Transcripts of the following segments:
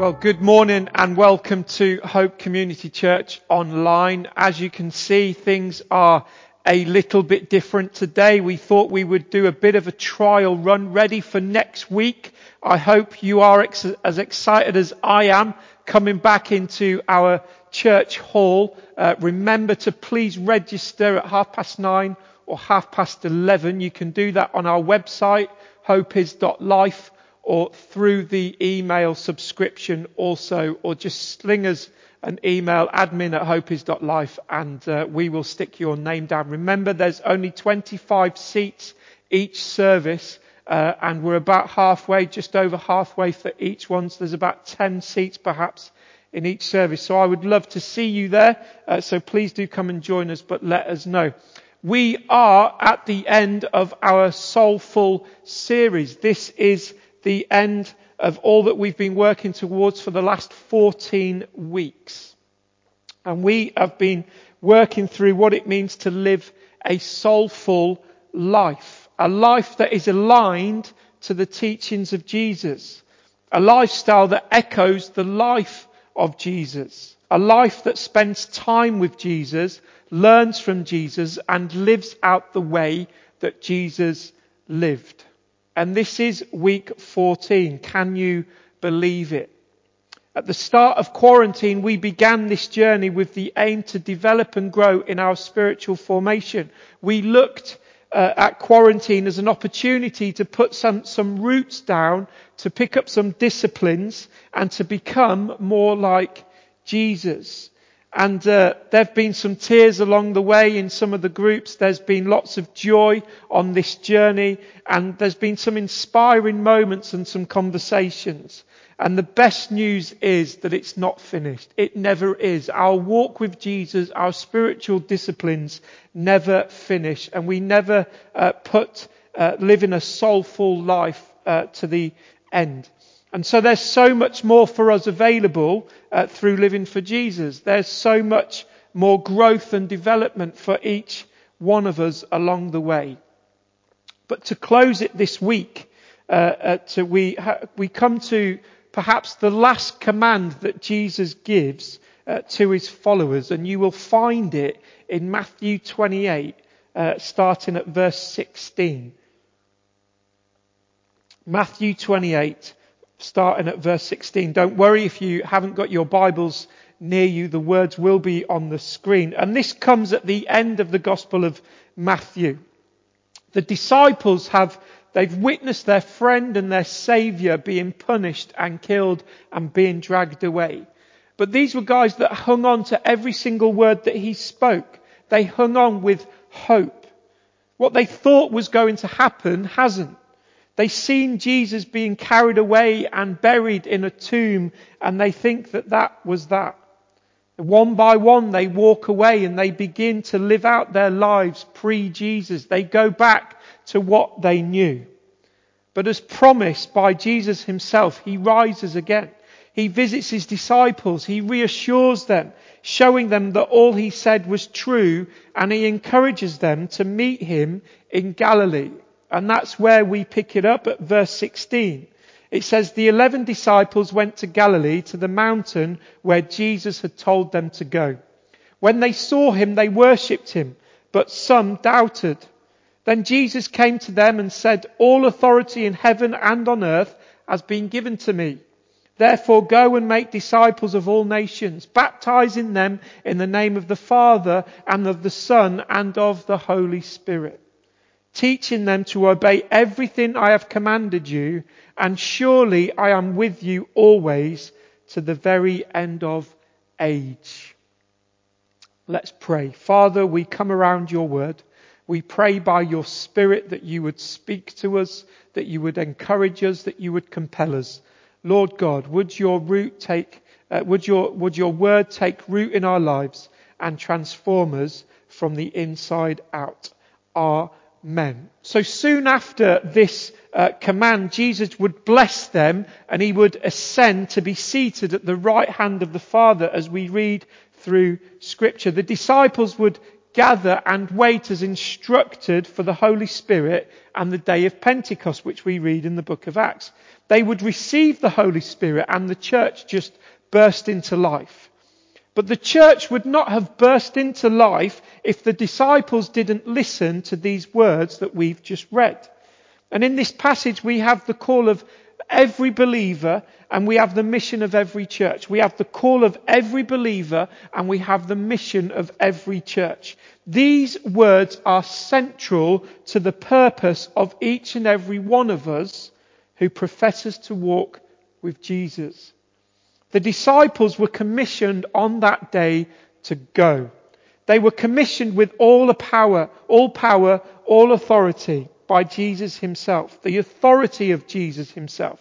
Well, good morning and welcome to Hope Community Church online. As you can see, things are a little bit different today. We thought we would do a bit of a trial run ready for next week. I hope you are ex- as excited as I am coming back into our church hall. Uh, remember to please register at half past nine or half past eleven. You can do that on our website, hopeis.life or through the email subscription also, or just sling us an email, admin at hopeis.life, and uh, we will stick your name down. Remember, there's only 25 seats each service, uh, and we're about halfway, just over halfway for each one. So there's about 10 seats perhaps in each service. So I would love to see you there. Uh, so please do come and join us, but let us know. We are at the end of our Soulful series. This is the end of all that we've been working towards for the last 14 weeks. And we have been working through what it means to live a soulful life, a life that is aligned to the teachings of Jesus, a lifestyle that echoes the life of Jesus, a life that spends time with Jesus, learns from Jesus, and lives out the way that Jesus lived. And this is week 14. Can you believe it? At the start of quarantine, we began this journey with the aim to develop and grow in our spiritual formation. We looked uh, at quarantine as an opportunity to put some, some roots down, to pick up some disciplines, and to become more like Jesus. And uh, there have been some tears along the way in some of the groups. There's been lots of joy on this journey, and there's been some inspiring moments and some conversations. And the best news is that it's not finished. It never is. Our walk with Jesus, our spiritual disciplines never finish, and we never uh, put uh, living a soulful life uh, to the end. And so there's so much more for us available uh, through living for Jesus. There's so much more growth and development for each one of us along the way. But to close it this week, uh, uh, to, we, ha- we come to perhaps the last command that Jesus gives uh, to his followers, and you will find it in Matthew 28, uh, starting at verse 16. Matthew 28, starting at verse 16. Don't worry if you haven't got your Bibles near you, the words will be on the screen. And this comes at the end of the Gospel of Matthew. The disciples have, they've witnessed their friend and their Saviour being punished and killed and being dragged away. But these were guys that hung on to every single word that he spoke. They hung on with hope. What they thought was going to happen hasn't. They seen Jesus being carried away and buried in a tomb and they think that that was that. One by one they walk away and they begin to live out their lives pre-Jesus. They go back to what they knew. But as promised by Jesus himself, he rises again. He visits his disciples. He reassures them, showing them that all he said was true and he encourages them to meet him in Galilee. And that's where we pick it up at verse 16. It says, the eleven disciples went to Galilee to the mountain where Jesus had told them to go. When they saw him, they worshipped him, but some doubted. Then Jesus came to them and said, all authority in heaven and on earth has been given to me. Therefore go and make disciples of all nations, baptizing them in the name of the Father and of the Son and of the Holy Spirit teaching them to obey everything I have commanded you, and surely I am with you always to the very end of age. Let's pray. Father, we come around your word. We pray by your spirit that you would speak to us, that you would encourage us, that you would compel us. Lord God, would your root take, uh, would your, would your word take root in our lives and transform us from the inside out. Our men. So soon after this uh, command, Jesus would bless them and he would ascend to be seated at the right hand of the Father as we read through scripture. The disciples would gather and wait as instructed for the Holy Spirit and the day of Pentecost, which we read in the book of Acts. They would receive the Holy Spirit and the church just burst into life. But the church would not have burst into life if the disciples didn't listen to these words that we've just read. And in this passage we have the call of every believer and we have the mission of every church. We have the call of every believer and we have the mission of every church. These words are central to the purpose of each and every one of us who professes to walk with Jesus. The disciples were commissioned on that day to go. They were commissioned with all the power, all power, all authority by Jesus himself, the authority of Jesus himself.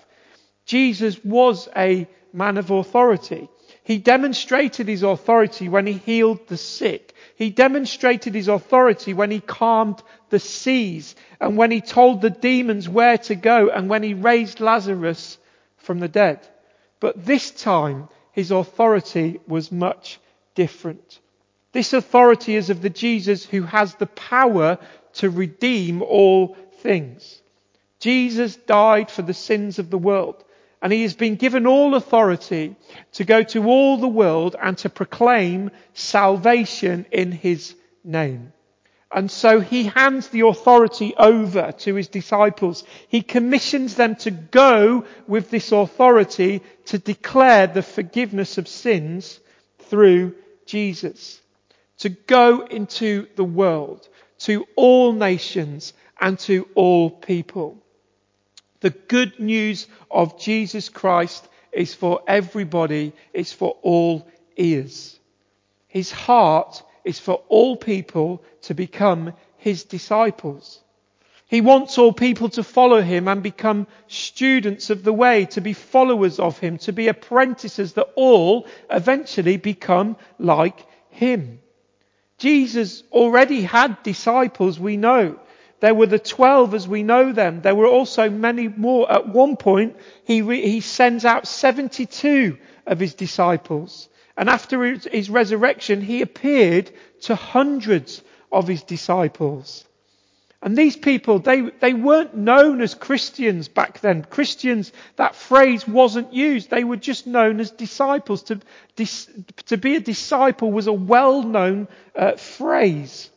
Jesus was a man of authority. He demonstrated his authority when he healed the sick. He demonstrated his authority when he calmed the seas and when he told the demons where to go and when he raised Lazarus from the dead. But this time, his authority was much different. This authority is of the Jesus who has the power to redeem all things. Jesus died for the sins of the world, and he has been given all authority to go to all the world and to proclaim salvation in his name. And so he hands the authority over to his disciples. He commissions them to go with this authority to declare the forgiveness of sins through Jesus. To go into the world, to all nations and to all people. The good news of Jesus Christ is for everybody. It's for all ears. His heart is for all people to become his disciples. He wants all people to follow him and become students of the way, to be followers of him, to be apprentices that all eventually become like him. Jesus already had disciples, we know. There were the twelve as we know them. There were also many more. At one point, he, re- he sends out 72 of his disciples. And after his resurrection, he appeared to hundreds of his disciples. And these people, they, they weren't known as Christians back then. Christians, that phrase wasn't used. They were just known as disciples. To, to be a disciple was a well-known uh, phrase.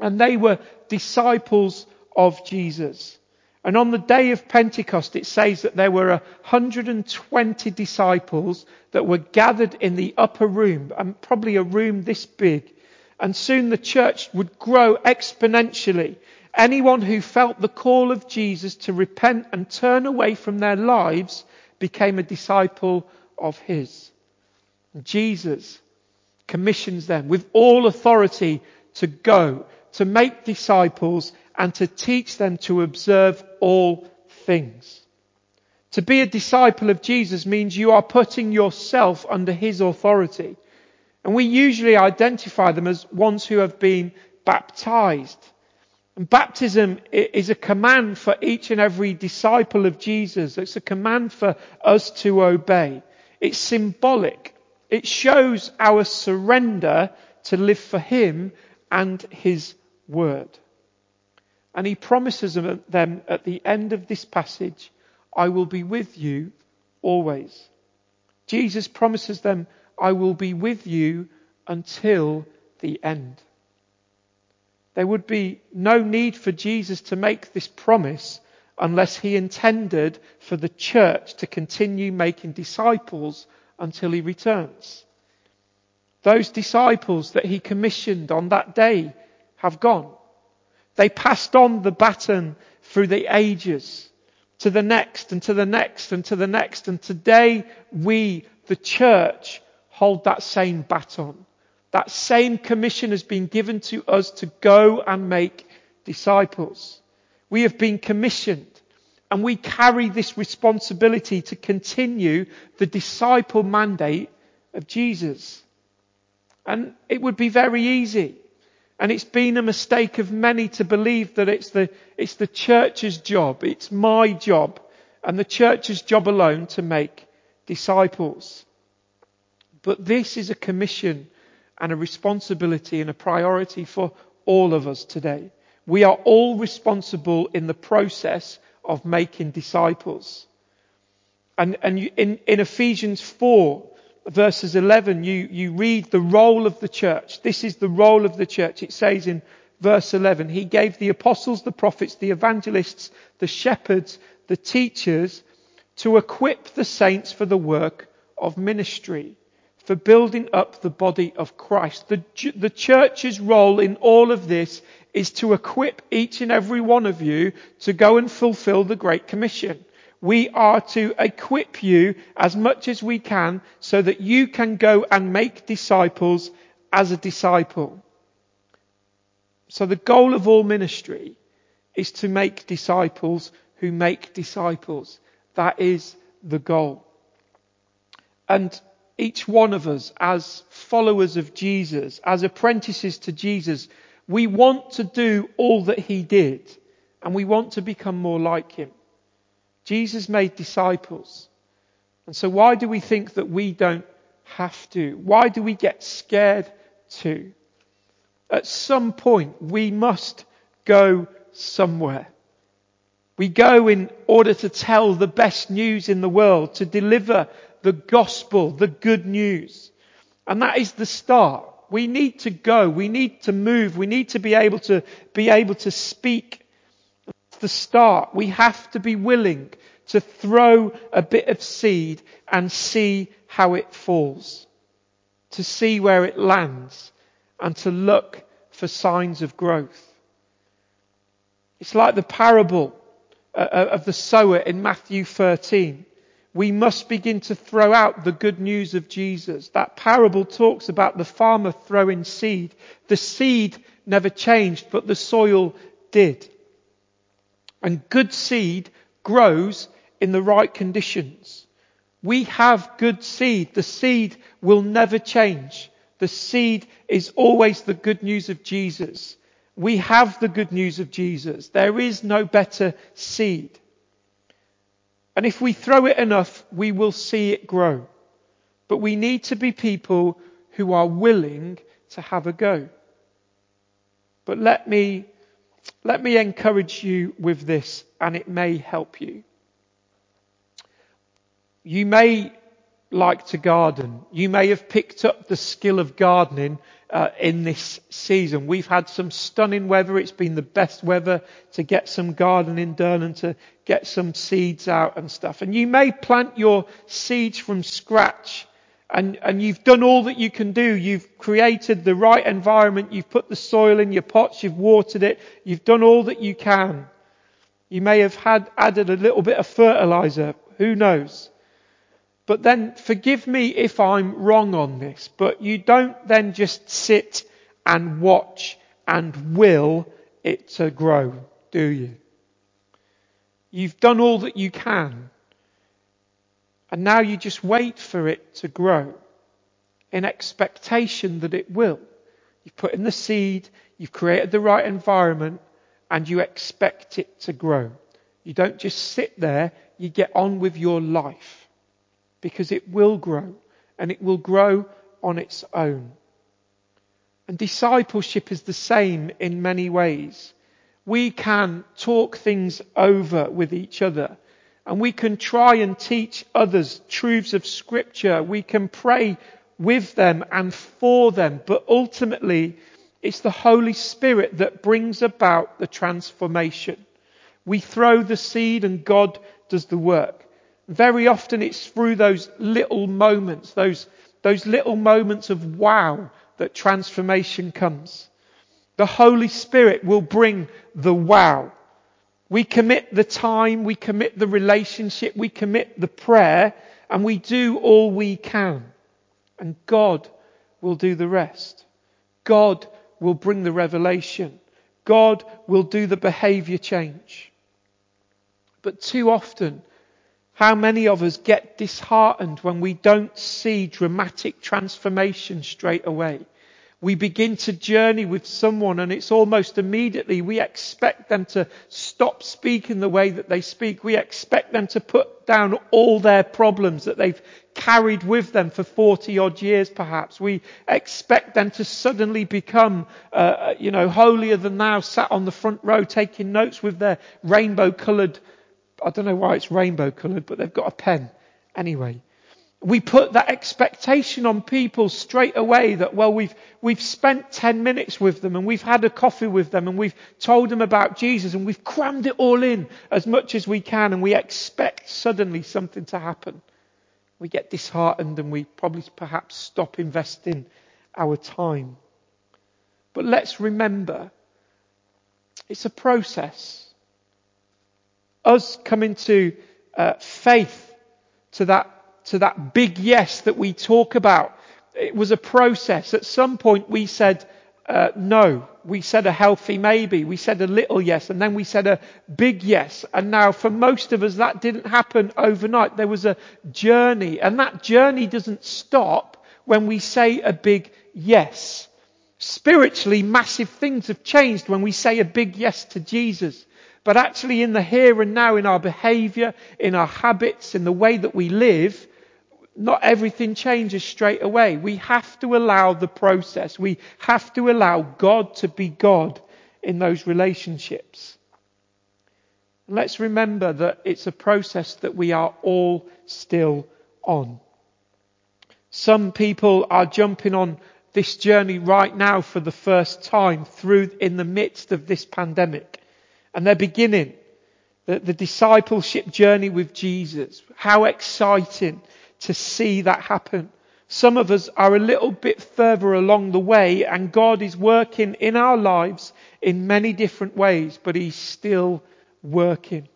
And they were disciples of Jesus. And on the day of Pentecost, it says that there were 120 disciples that were gathered in the upper room, and probably a room this big. And soon the church would grow exponentially. Anyone who felt the call of Jesus to repent and turn away from their lives became a disciple of his. Jesus commissions them with all authority to go, to make disciples and to teach them to observe all things. To be a disciple of Jesus means you are putting yourself under his authority. And we usually identify them as ones who have been baptized. And baptism is a command for each and every disciple of Jesus. It's a command for us to obey. It's symbolic. It shows our surrender to live for him and his word. And he promises them at the end of this passage, I will be with you always. Jesus promises them, I will be with you until the end. There would be no need for Jesus to make this promise unless he intended for the church to continue making disciples until he returns. Those disciples that he commissioned on that day have gone. They passed on the baton through the ages to the next and to the next and to the next. And today we, the church, hold that same baton. That same commission has been given to us to go and make disciples. We have been commissioned and we carry this responsibility to continue the disciple mandate of Jesus. And it would be very easy and it's been a mistake of many to believe that it's the, it's the church's job, it's my job, and the church's job alone to make disciples. But this is a commission and a responsibility and a priority for all of us today. We are all responsible in the process of making disciples. And, and you, in, in Ephesians 4, verses 11, you, you read the role of the church. This is the role of the church. It says in verse 11, He gave the apostles, the prophets, the evangelists, the shepherds, the teachers to equip the saints for the work of ministry, for building up the body of Christ. The, the church's role in all of this is to equip each and every one of you to go and fulfill the Great Commission. We are to equip you as much as we can so that you can go and make disciples as a disciple. So the goal of all ministry is to make disciples who make disciples. That is the goal. And each one of us, as followers of Jesus, as apprentices to Jesus, we want to do all that he did and we want to become more like him. Jesus made disciples. And so why do we think that we don't have to? Why do we get scared to? At some point, we must go somewhere. We go in order to tell the best news in the world, to deliver the gospel, the good news. And that is the start. We need to go. We need to move. We need to be able to be able to speak. That's the start. We have to be willing to throw a bit of seed and see how it falls. To see where it lands and to look for signs of growth. It's like the parable uh, uh, of the sower in Matthew 13 we must begin to throw out the good news of Jesus. That parable talks about the farmer throwing seed. The seed never changed, but the soil did. And good seed grows in the right conditions. We have good seed. The seed will never change. The seed is always the good news of Jesus. We have the good news of Jesus. There is no better seed. And if we throw it enough, we will see it grow. But we need to be people who are willing to have a go. But let me, let me encourage you with this, and it may help you. You may like to garden. You may have picked up the skill of gardening uh, in this season. We've had some stunning weather. It's been the best weather to get some gardening done and to get some seeds out and stuff. And you may plant your seeds from scratch and, and you've done all that you can do. You've created the right environment. You've put the soil in your pots. You've watered it. You've done all that you can. You may have had added a little bit of fertilizer. Who knows? But then forgive me if I'm wrong on this, but you don't then just sit and watch and will it to grow, do you? You've done all that you can. And now you just wait for it to grow in expectation that it will. You've put in the seed, you've created the right environment, and you expect it to grow. You don't just sit there, you get on with your life because it will grow and it will grow on its own. And discipleship is the same in many ways. We can talk things over with each other and we can try and teach others truths of scripture. We can pray with them and for them, but ultimately it's the Holy Spirit that brings about the transformation. We throw the seed and God does the work. Very often it's through those little moments, those, those little moments of wow that transformation comes. The Holy Spirit will bring the wow. We commit the time, we commit the relationship, we commit the prayer, and we do all we can. And God will do the rest. God will bring the revelation. God will do the behavior change. But too often, how many of us get disheartened when we don't see dramatic transformation straight away? We begin to journey with someone and it's almost immediately we expect them to stop speaking the way that they speak. We expect them to put down all their problems that they've carried with them for 40 odd years perhaps. We expect them to suddenly become, uh, you know, holier than thou, sat on the front row taking notes with their rainbow coloured, I don't know why it's rainbow coloured, but they've got a pen. Anyway, we put that expectation on people straight away that, well, we've, we've spent 10 minutes with them and we've had a coffee with them and we've told them about Jesus and we've crammed it all in as much as we can and we expect suddenly something to happen. We get disheartened and we probably perhaps stop investing our time. But let's remember, it's a process. Us coming to uh, faith to that to that big yes that we talk about. It was a process. At some point we said uh, no. We said a healthy maybe. We said a little yes. And then we said a big yes. And now for most of us that didn't happen overnight. There was a journey. And that journey doesn't stop when we say a big yes. Spiritually, massive things have changed when we say a big yes to Jesus. But actually in the here and now, in our behavior, in our habits, in the way that we live, not everything changes straight away. We have to allow the process. We have to allow God to be God in those relationships. let's remember that it's a process that we are all still on. Some people are jumping on this journey right now for the first time through in the midst of this pandemic. And they're beginning the, the discipleship journey with Jesus. How exciting to see that happen. Some of us are a little bit further along the way and God is working in our lives in many different ways, but He's still working.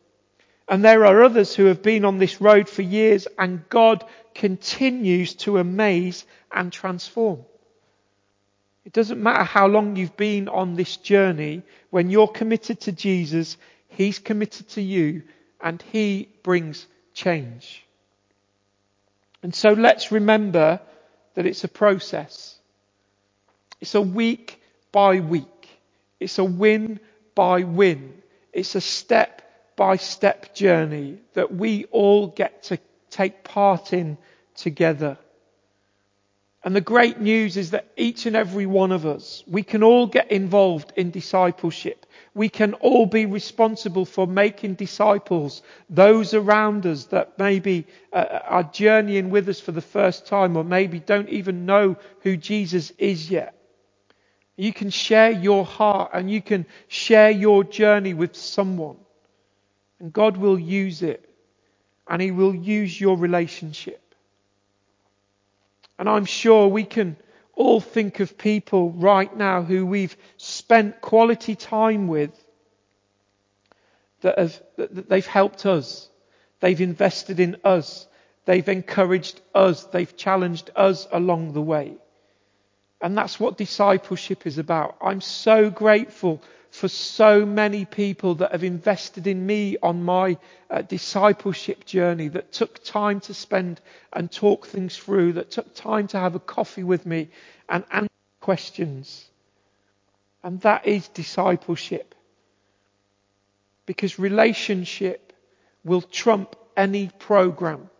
And there are others who have been on this road for years and God continues to amaze and transform. It doesn't matter how long you've been on this journey. When you're committed to Jesus, He's committed to you and He brings change. And so let's remember that it's a process. It's a week by week. It's a win by win. It's a step by step journey that we all get to take part in together. And the great news is that each and every one of us, we can all get involved in discipleship. We can all be responsible for making disciples, those around us that maybe uh, are journeying with us for the first time or maybe don't even know who Jesus is yet. You can share your heart and you can share your journey with someone. And God will use it. And He will use your relationship. And I'm sure we can all think of people right now who we've spent quality time with that, have, that they've helped us. They've invested in us. They've encouraged us. They've challenged us along the way. And that's what discipleship is about. I'm so grateful for so many people that have invested in me on my uh, discipleship journey, that took time to spend and talk things through, that took time to have a coffee with me and answer questions. And that is discipleship. Because relationship will trump any program.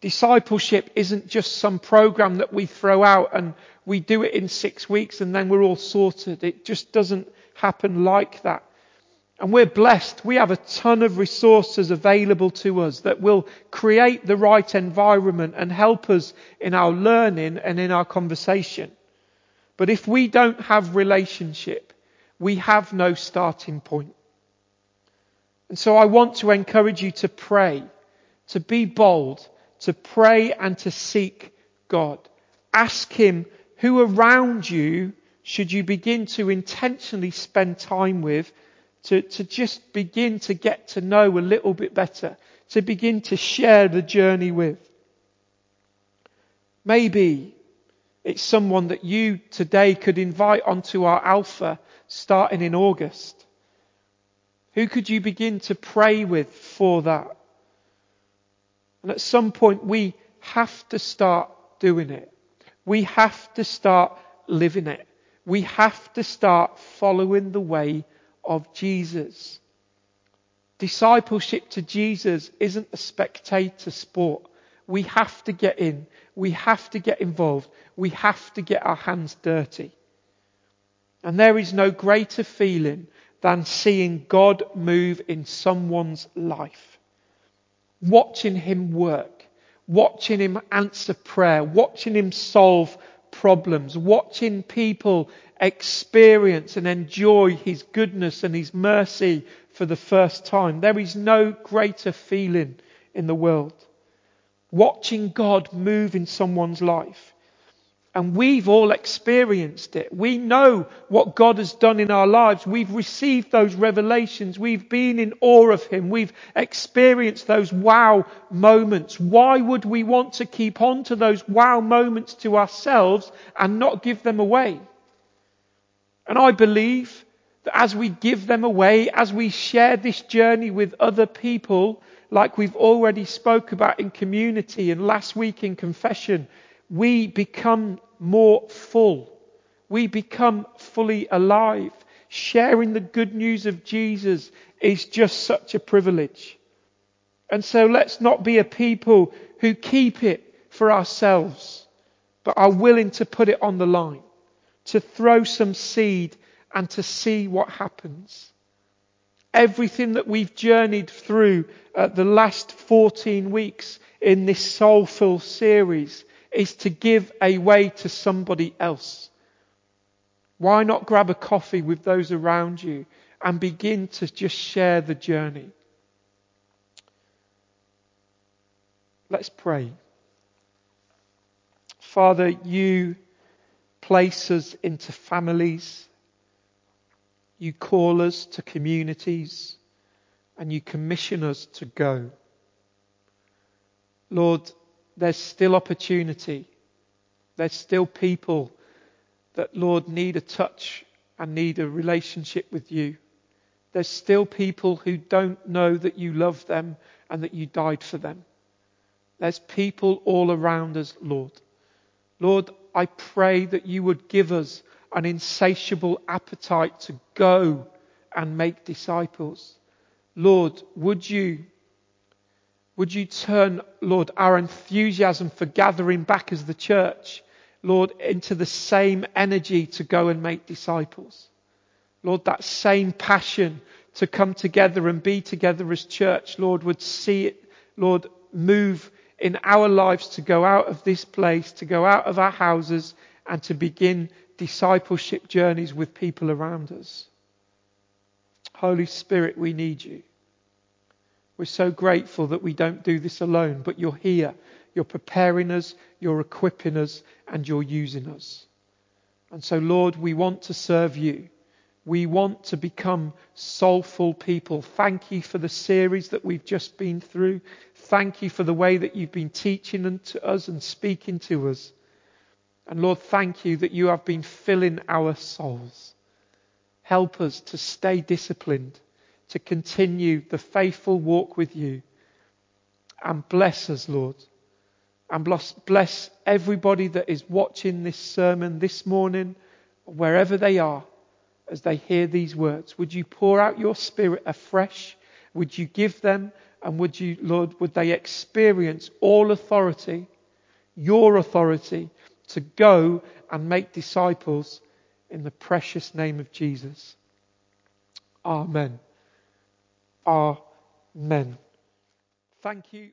Discipleship isn't just some program that we throw out and we do it in six weeks and then we're all sorted. It just doesn't happen like that. And we're blessed. We have a ton of resources available to us that will create the right environment and help us in our learning and in our conversation. But if we don't have relationship, we have no starting point. And so I want to encourage you to pray, to be bold, to pray and to seek God. Ask Him who around you should you begin to intentionally spend time with to, to just begin to get to know a little bit better, to begin to share the journey with. Maybe it's someone that you today could invite onto our Alpha starting in August. Who could you begin to pray with for that? And at some point we have to start doing it. We have to start living it. We have to start following the way of Jesus. Discipleship to Jesus isn't a spectator sport. We have to get in. We have to get involved. We have to get our hands dirty. And there is no greater feeling than seeing God move in someone's life. Watching Him work. Watching Him answer prayer. Watching Him solve problems. Watching people experience and enjoy His goodness and His mercy for the first time. There is no greater feeling in the world. Watching God move in someone's life. And we've all experienced it. We know what God has done in our lives. We've received those revelations. We've been in awe of Him. We've experienced those wow moments. Why would we want to keep on to those wow moments to ourselves and not give them away? And I believe that as we give them away, as we share this journey with other people, like we've already spoke about in community and last week in confession, we become more full. We become fully alive. Sharing the good news of Jesus is just such a privilege. And so let's not be a people who keep it for ourselves, but are willing to put it on the line, to throw some seed and to see what happens. Everything that we've journeyed through uh, the last 14 weeks in this soulful series is to give away to somebody else. Why not grab a coffee with those around you and begin to just share the journey? Let's pray. Father, you place us into families. You call us to communities and you commission us to go. Lord, there's still opportunity. There's still people that, Lord, need a touch and need a relationship with you. There's still people who don't know that you love them and that you died for them. There's people all around us, Lord. Lord, I pray that you would give us an insatiable appetite to go and make disciples. Lord, would you would you turn, Lord, our enthusiasm for gathering back as the church, Lord, into the same energy to go and make disciples? Lord, that same passion to come together and be together as church, Lord, would see it, Lord, move in our lives to go out of this place, to go out of our houses, and to begin discipleship journeys with people around us. Holy Spirit, we need you. We're so grateful that we don't do this alone, but you're here. You're preparing us, you're equipping us, and you're using us. And so, Lord, we want to serve you. We want to become soulful people. Thank you for the series that we've just been through. Thank you for the way that you've been teaching to us and speaking to us. And Lord, thank you that you have been filling our souls. Help us to stay disciplined to continue the faithful walk with you. And bless us, Lord. And bless, bless everybody that is watching this sermon this morning, wherever they are, as they hear these words. Would you pour out your spirit afresh? Would you give them? And would you, Lord, would they experience all authority, your authority, to go and make disciples in the precious name of Jesus? Amen. Amen. Thank you.